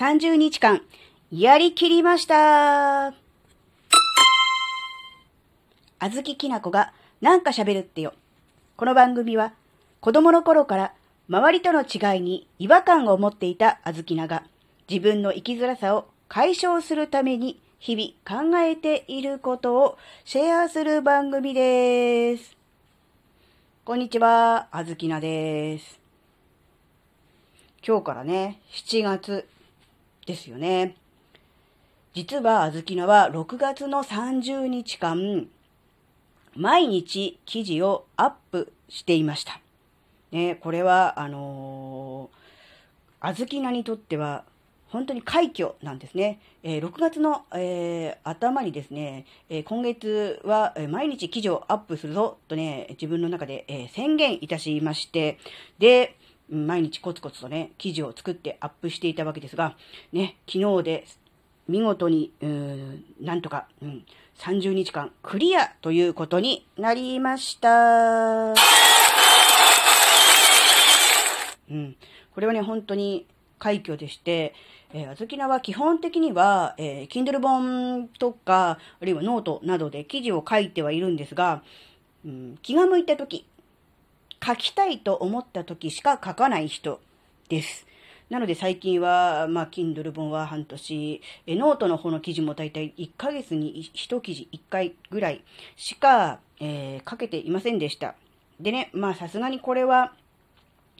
30日間、やりきりましたあずききなこがなんか喋るってよ。この番組は、子供の頃から周りとの違いに違和感を持っていたあずきなが、自分の生きづらさを解消するために日々考えていることをシェアする番組です。こんにちは、あずきなです。今日からね、7月ですよね。実はあずきなは6月の30日間、毎日記事をアップしていました。ね、これは、あのー、あずきなにとっては、本当に快挙なんですね。えー、6月の、えー、頭にですね、え、今月は、毎日記事をアップするぞとね、自分の中で、え宣言いたしまして、で、毎日コツコツとね、記事を作ってアップしていたわけですが、ね、昨日で見事に、うーん、なんとか、うん、30日間クリアということになりました。うん。これはね、本当に快挙でして、えー、あずきなは基本的には、えー、Kindle 本とか、あるいはノートなどで記事を書いてはいるんですが、うん、気が向いた時、書きたいと思った時しか書かない人です。なので最近は、まあ、Kindle 本は半年、えノートの方の記事も大体1ヶ月に1記事1回ぐらいしか、えー、書けていませんでした。でね、まあさすがにこれは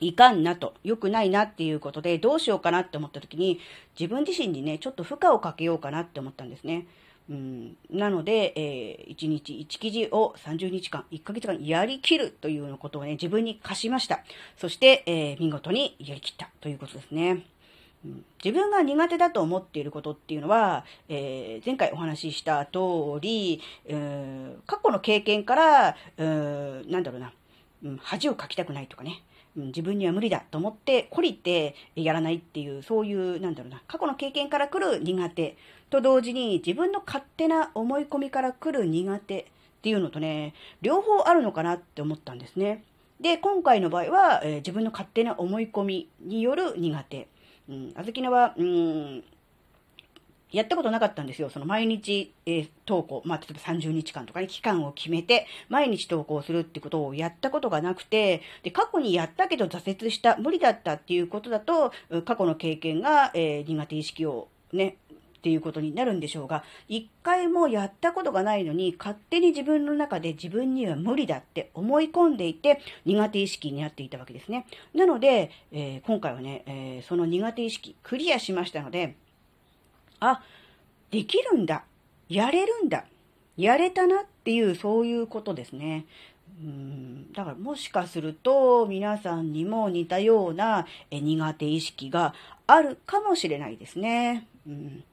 いかんなと、良くないなっていうことで、どうしようかなって思った時に、自分自身にね、ちょっと負荷をかけようかなって思ったんですね。うん、なので、えー、1日1記事を30日間、1ヶ月間やりきるというようなことをね、自分に課しました。そして、えー、見事にやりきったということですね。うん、自分が苦手だと思っていることっていうのは、えー、前回お話しした通り、えー、過去の経験から、えー、なんだろうな、うん、恥をかきたくないとかね、うん、自分には無理だと思って、懲りてやらないっていう、そういう、なんだろうな、過去の経験から来る苦手と同時に自分の勝手な思い込みから来る苦手っていうのとね、両方あるのかなって思ったんですね。で、今回の場合は、えー、自分の勝手な思い込みによる苦手。うん、あずきなは、うん、やったことなかったんですよ。その毎日、えー、投稿、まあ、例えば30日間とかに期間を決めて、毎日投稿するってことをやったことがなくて、で、過去にやったけど挫折した、無理だったっていうことだと、過去の経験が、えー、苦手意識をね、っていうことになるんでしょうが、一回もやったことがないのに、勝手に自分の中で自分には無理だって思い込んでいて、苦手意識になっていたわけですね。なので、えー、今回はね、えー、その苦手意識クリアしましたので、あ、できるんだ。やれるんだ。やれたなっていう、そういうことですね。うんだからもしかすると皆さんにも似たような苦手意識があるかもしれないですね。うん、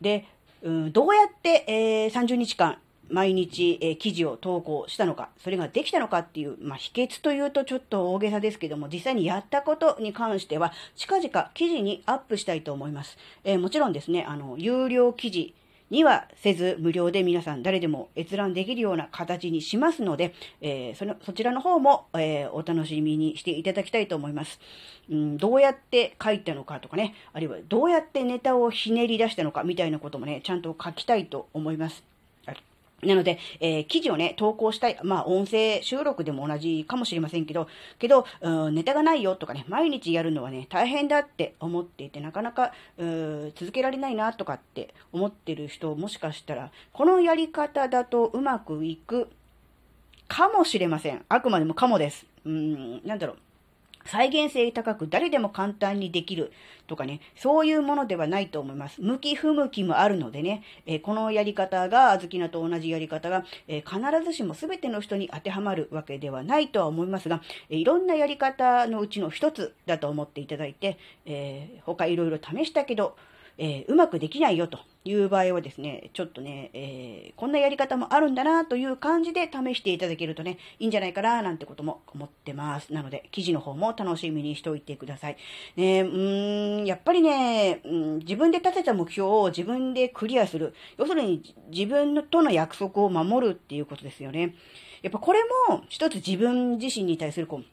で、うん、どうやって、えー、30日間毎日、えー、記事を投稿したのか、それができたのかっていう、まあ、秘訣というとちょっと大げさですけども、実際にやったことに関しては、近々記事にアップしたいと思います。えー、もちろんですね、あの、有料記事にはせず、無料で皆さん誰でも閲覧できるような形にしますので、えー、その、そちらの方も、えー、お楽しみにしていただきたいと思います。うん、どうやって書いたのかとかね、あるいはどうやってネタをひねり出したのかみたいなこともね、ちゃんと書きたいと思います。なので、えー、記事をね、投稿したい。まあ、音声収録でも同じかもしれませんけど、けど、うん、ネタがないよとかね、毎日やるのはね、大変だって思っていて、なかなか、う続けられないなとかって思ってる人、もしかしたら、このやり方だとうまくいくかもしれません。あくまでもかもです。うん、なんだろう。再現性高く誰でも簡単にできるとかね、そういうものではないと思います。向き不向きもあるのでね、えー、このやり方が、あずきなと同じやり方が、えー、必ずしも全ての人に当てはまるわけではないとは思いますが、えー、いろんなやり方のうちの一つだと思っていただいて、え他いろいろ試したけど、えうまくできないよという場合はですね、ちょっとね、えー、こんなやり方もあるんだなという感じで試していただけるとね、いいんじゃないかななんてことも思ってます。なので、記事の方も楽しみにしておいてください。ね、うーん、やっぱりね、うん、自分で立てた目標を自分でクリアする。要するに自分との約束を守るっていうことですよね。やっぱこれも一つ自分自身に対するこう、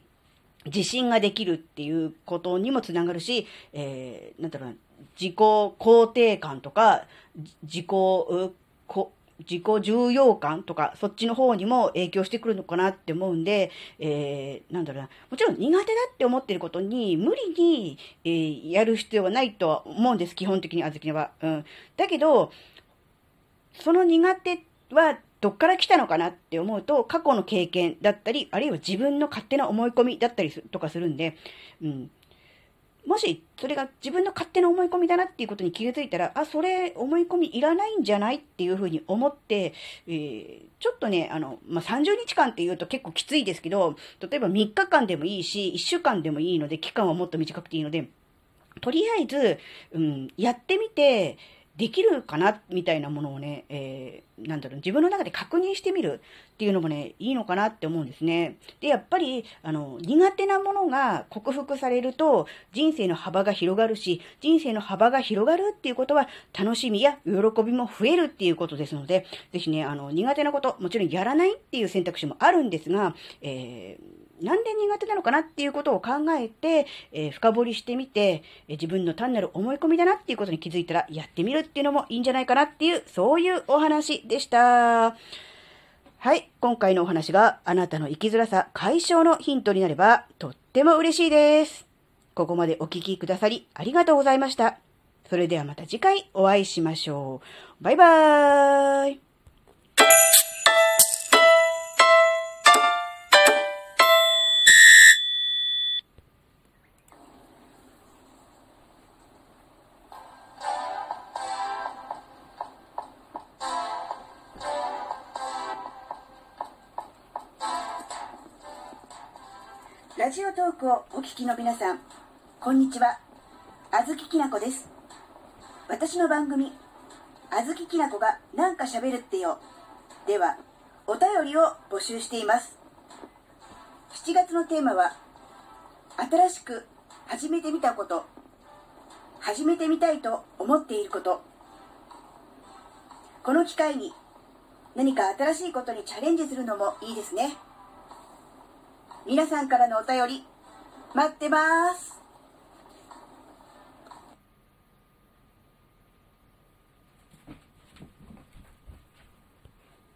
自信ができるっていうことにもつながるし、えー、なんだろうな、自己肯定感とか、自己、自己重要感とか、そっちの方にも影響してくるのかなって思うんで、えー、なんだろうな、もちろん苦手だって思ってることに、無理に、えー、やる必要はないとは思うんです、基本的に、あずきは。うん。だけど、その苦手はどっから来たのかなって思うと、過去の経験だったり、あるいは自分の勝手な思い込みだったりとかするんで、うん。もし、それが自分の勝手な思い込みだなっていうことに気がついたら、あ、それ思い込みいらないんじゃないっていうふうに思って、えー、ちょっとね、あの、まあ、30日間って言うと結構きついですけど、例えば3日間でもいいし、1週間でもいいので、期間はもっと短くていいので、とりあえず、うん、やってみて、できるかなみたいなものをね、えー、なんだろう、自分の中で確認してみるっていうのもね、いいのかなって思うんですね。で、やっぱり、あの、苦手なものが克服されると、人生の幅が広がるし、人生の幅が広がるっていうことは、楽しみや喜びも増えるっていうことですので、ぜひね、あの、苦手なこと、もちろんやらないっていう選択肢もあるんですが、えーなんで苦手なのかなっていうことを考えて、えー、深掘りしてみて、えー、自分の単なる思い込みだなっていうことに気づいたらやってみるっていうのもいいんじゃないかなっていう、そういうお話でした。はい。今回のお話があなたの生きづらさ解消のヒントになればとっても嬉しいです。ここまでお聴きくださりありがとうございました。それではまた次回お会いしましょう。バイバーイ。ラジオトークをお聞きの皆さん、こんにちは。あずききなこです。私の番組、あずききなこがなんか喋るってよ。では、お便りを募集しています。7月のテーマは、新しく始めてみたこと、始めてみたいと思っていること。この機会に何か新しいことにチャレンジするのもいいですね。皆さんからのお便り、待ってます。